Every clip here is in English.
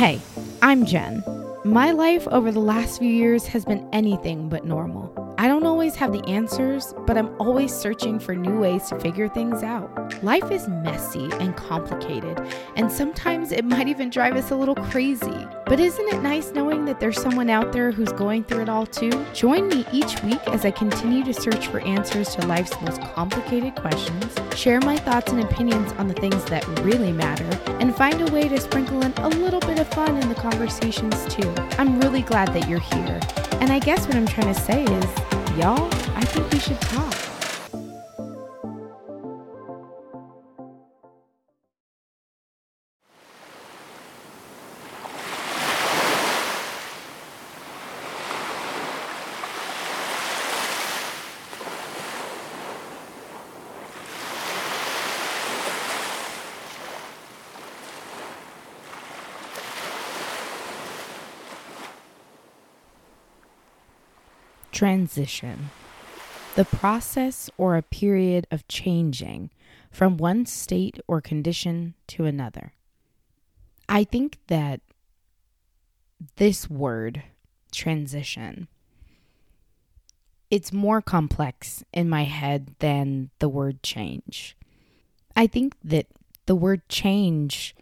Hey, I'm Jen. My life over the last few years has been anything but normal. I don't always have the answers, but I'm always searching for new ways to figure things out. Life is messy and complicated, and sometimes it might even drive us a little crazy. But isn't it nice knowing that there's someone out there who's going through it all too? Join me each week as I continue to search for answers to life's most complicated questions, share my thoughts and opinions on the things that really matter, and find a way to sprinkle in a little bit of fun in the conversations too. I'm really glad that you're here. And I guess what I'm trying to say is, y'all, I think we should talk. Transition. The process or a period of changing from one state or condition to another. I think that this word, transition, it's more complex in my head than the word change. I think that the word change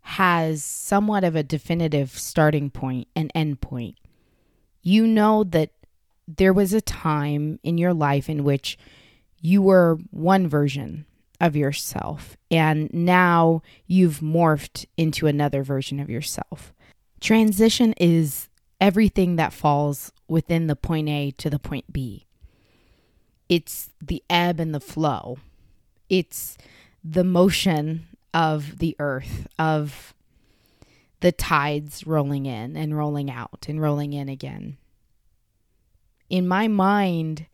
has somewhat of a definitive starting point and end point. You know that there was a time in your life in which you were one version of yourself, and now you've morphed into another version of yourself. Transition is everything that falls within the point A to the point B. It's the ebb and the flow. It's the motion of the earth, of the tides rolling in and rolling out and rolling in again in my mind,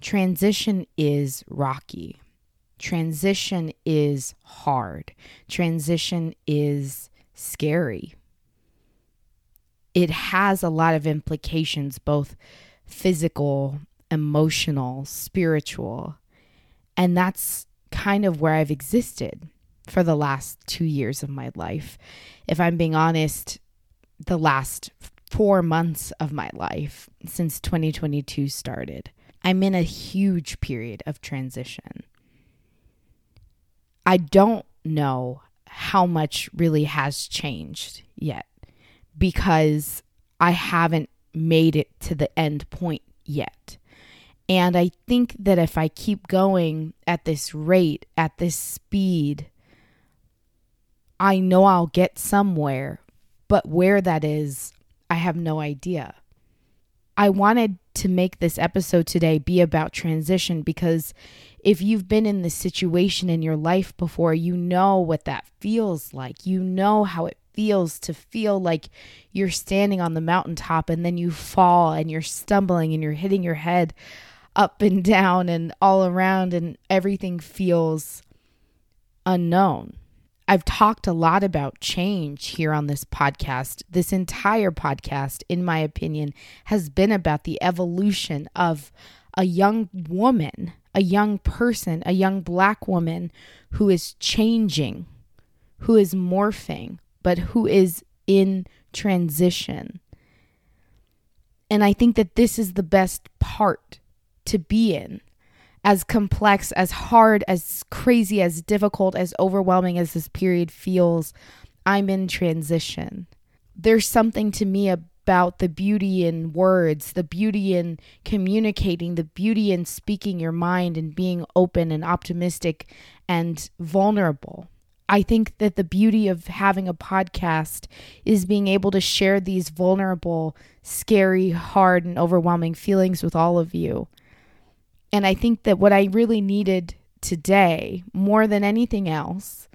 transition is rocky. Transition is hard. Transition is scary. It has a lot of implications, both physical, emotional, spiritual. And that's kind of where I've existed for the last two years of my life. If I'm being honest, the last four months of my life since 2022 started. I'm in a huge period of transition. I don't know how much really has changed yet because I haven't made it to the end point yet. And I think that if I keep going at this rate, at this speed, I know I'll get somewhere. But where that is, I have no idea. I wanted to make this episode today be about transition because if you've been in this situation in your life before, you know what that feels like. You know how it feels to feel like you're standing on the mountaintop and then you fall and you're stumbling and you're hitting your head up and down and all around and everything feels unknown. I've talked a lot about change here on this podcast. This entire podcast, in my opinion, has been about the evolution of a young woman, a young person, a young black woman who is changing, who is morphing, but who is in transition. And I think that this is the best part to be in as complex, as hard, as crazy, as difficult, as overwhelming as this period feels, I'm in transition. There's something to me about the beauty in words, the beauty in communicating, the beauty in speaking your mind and being open and optimistic and vulnerable. I think that the beauty of having a podcast is being able to share these vulnerable, scary, hard, and overwhelming feelings with all of you. And I think that what I really needed today, more than anything else,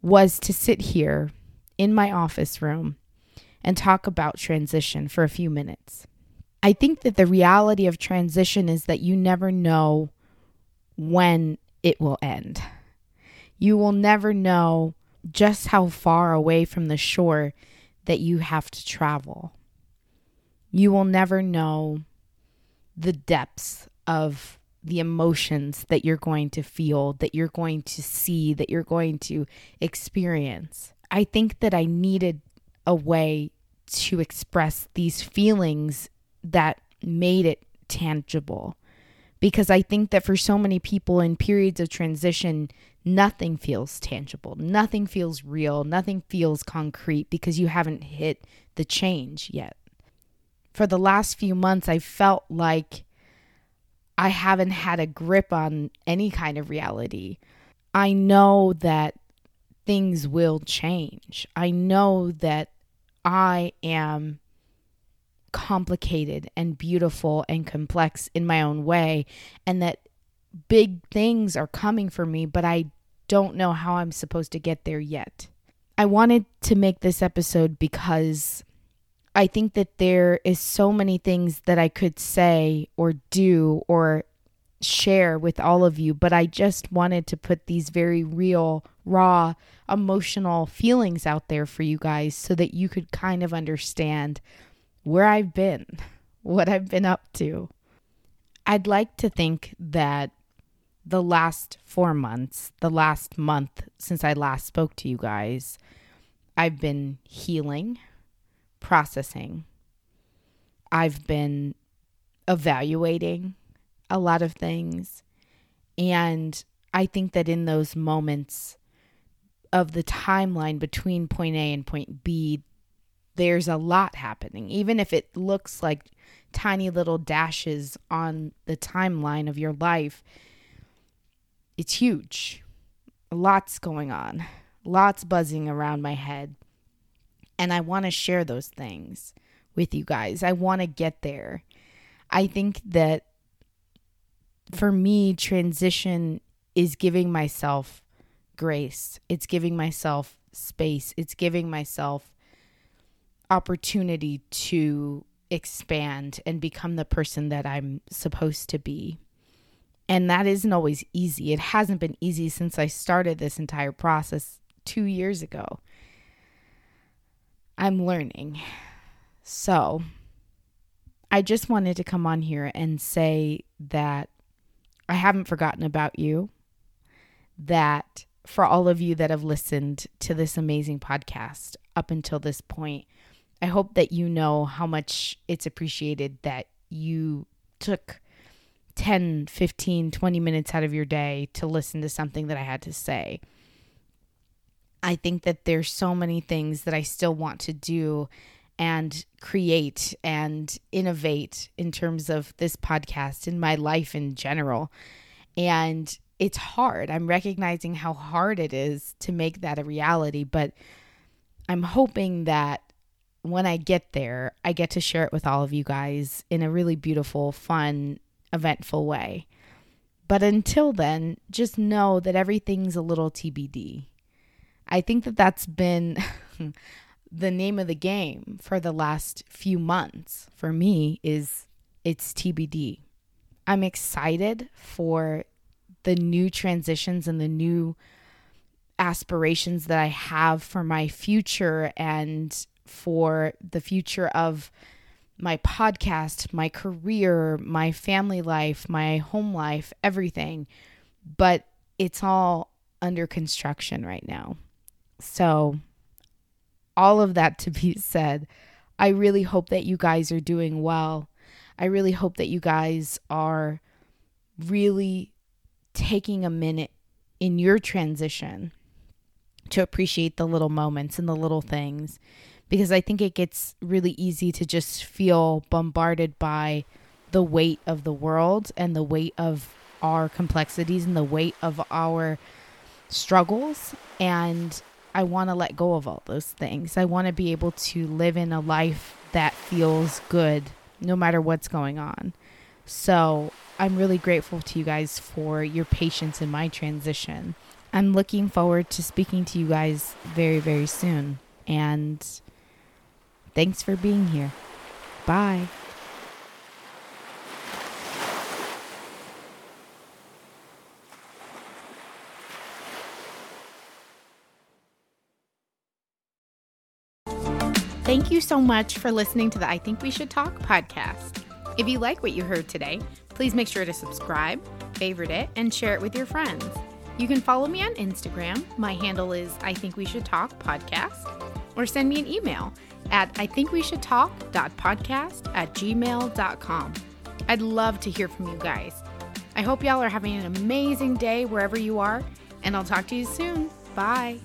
was to sit here in my office room and talk about transition for a few minutes. I think that the reality of transition is that you never know when it will end. You will never know just how far away from the shore that you have to travel. You will never know the depths of the emotions that you're going to feel, that you're going to see, that you're going to experience. I think that I needed a way to express these feelings that made it tangible. Because I think that for so many people in periods of transition, nothing feels tangible, nothing feels real, nothing feels concrete because you haven't hit the change yet. For the last few months, I felt like I haven't had a grip on any kind of reality. I know that things will change. I know that I am complicated and beautiful and complex in my own way, and that big things are coming for me, but I don't know how I'm supposed to get there yet. I wanted to make this episode because I think that there is so many things that I could say or do or share with all of you, but I just wanted to put these very real, raw, emotional feelings out there for you guys so that you could kind of understand where I've been, what I've been up to. I'd like to think that the last four months, the last month since I last spoke to you guys, I've been healing, processing. I've been evaluating a lot of things. And I think that in those moments of the timeline between point A and point B, there's a lot happening. Even if it looks like tiny little dashes on the timeline of your life, it's huge. Lots going on, lots buzzing around my head. And I want to share those things with you guys. I want to get there. I think that for me, transition is giving myself grace, it's giving myself space, it's giving myself opportunity to expand and become the person that I'm supposed to be. And that isn't always easy. It hasn't been easy since I started this entire process two years ago. I'm learning. So, I just wanted to come on here and say that I haven't forgotten about you, that for all of you that have listened to this amazing podcast up until this point, I hope that you know how much it's appreciated that you took 10, 15, 20 minutes out of your day to listen to something that I had to say. I think that there's so many things that I still want to do and create and innovate in terms of this podcast in my life in general. And it's hard. I'm recognizing how hard it is to make that a reality, but I'm hoping that when I get there, I get to share it with all of you guys in a really beautiful, fun, eventful way. But until then, just know that everything's a little TBD. I think that that's been the name of the game for the last few months for me is it's TBD. I'm excited for the new transitions and the new aspirations that I have for my future and for the future of my podcast, my career, my family life, my home life, everything. But it's all under construction right now. So all of that to be said, I really hope that you guys are doing well. I really hope that you guys are really taking a minute in your transition to appreciate the little moments and the little things because I think it gets really easy to just feel bombarded by the weight of the world and the weight of our complexities and the weight of our struggles and I want to let go of all those things. I want to be able to live in a life that feels good no matter what's going on. So I'm really grateful to you guys for your patience in my transition. I'm looking forward to speaking to you guys very, very soon. And thanks for being here. Bye. Thank you so much for listening to the I Think We Should Talk podcast. If you like what you heard today, please make sure to subscribe, favorite it, and share it with your friends. You can follow me on Instagram. My handle is I Think We Should Talk podcast. or send me an email at I think we should talk.podcast at gmail.com. I'd love to hear from you guys. I hope y'all are having an amazing day wherever you are, and I'll talk to you soon. Bye.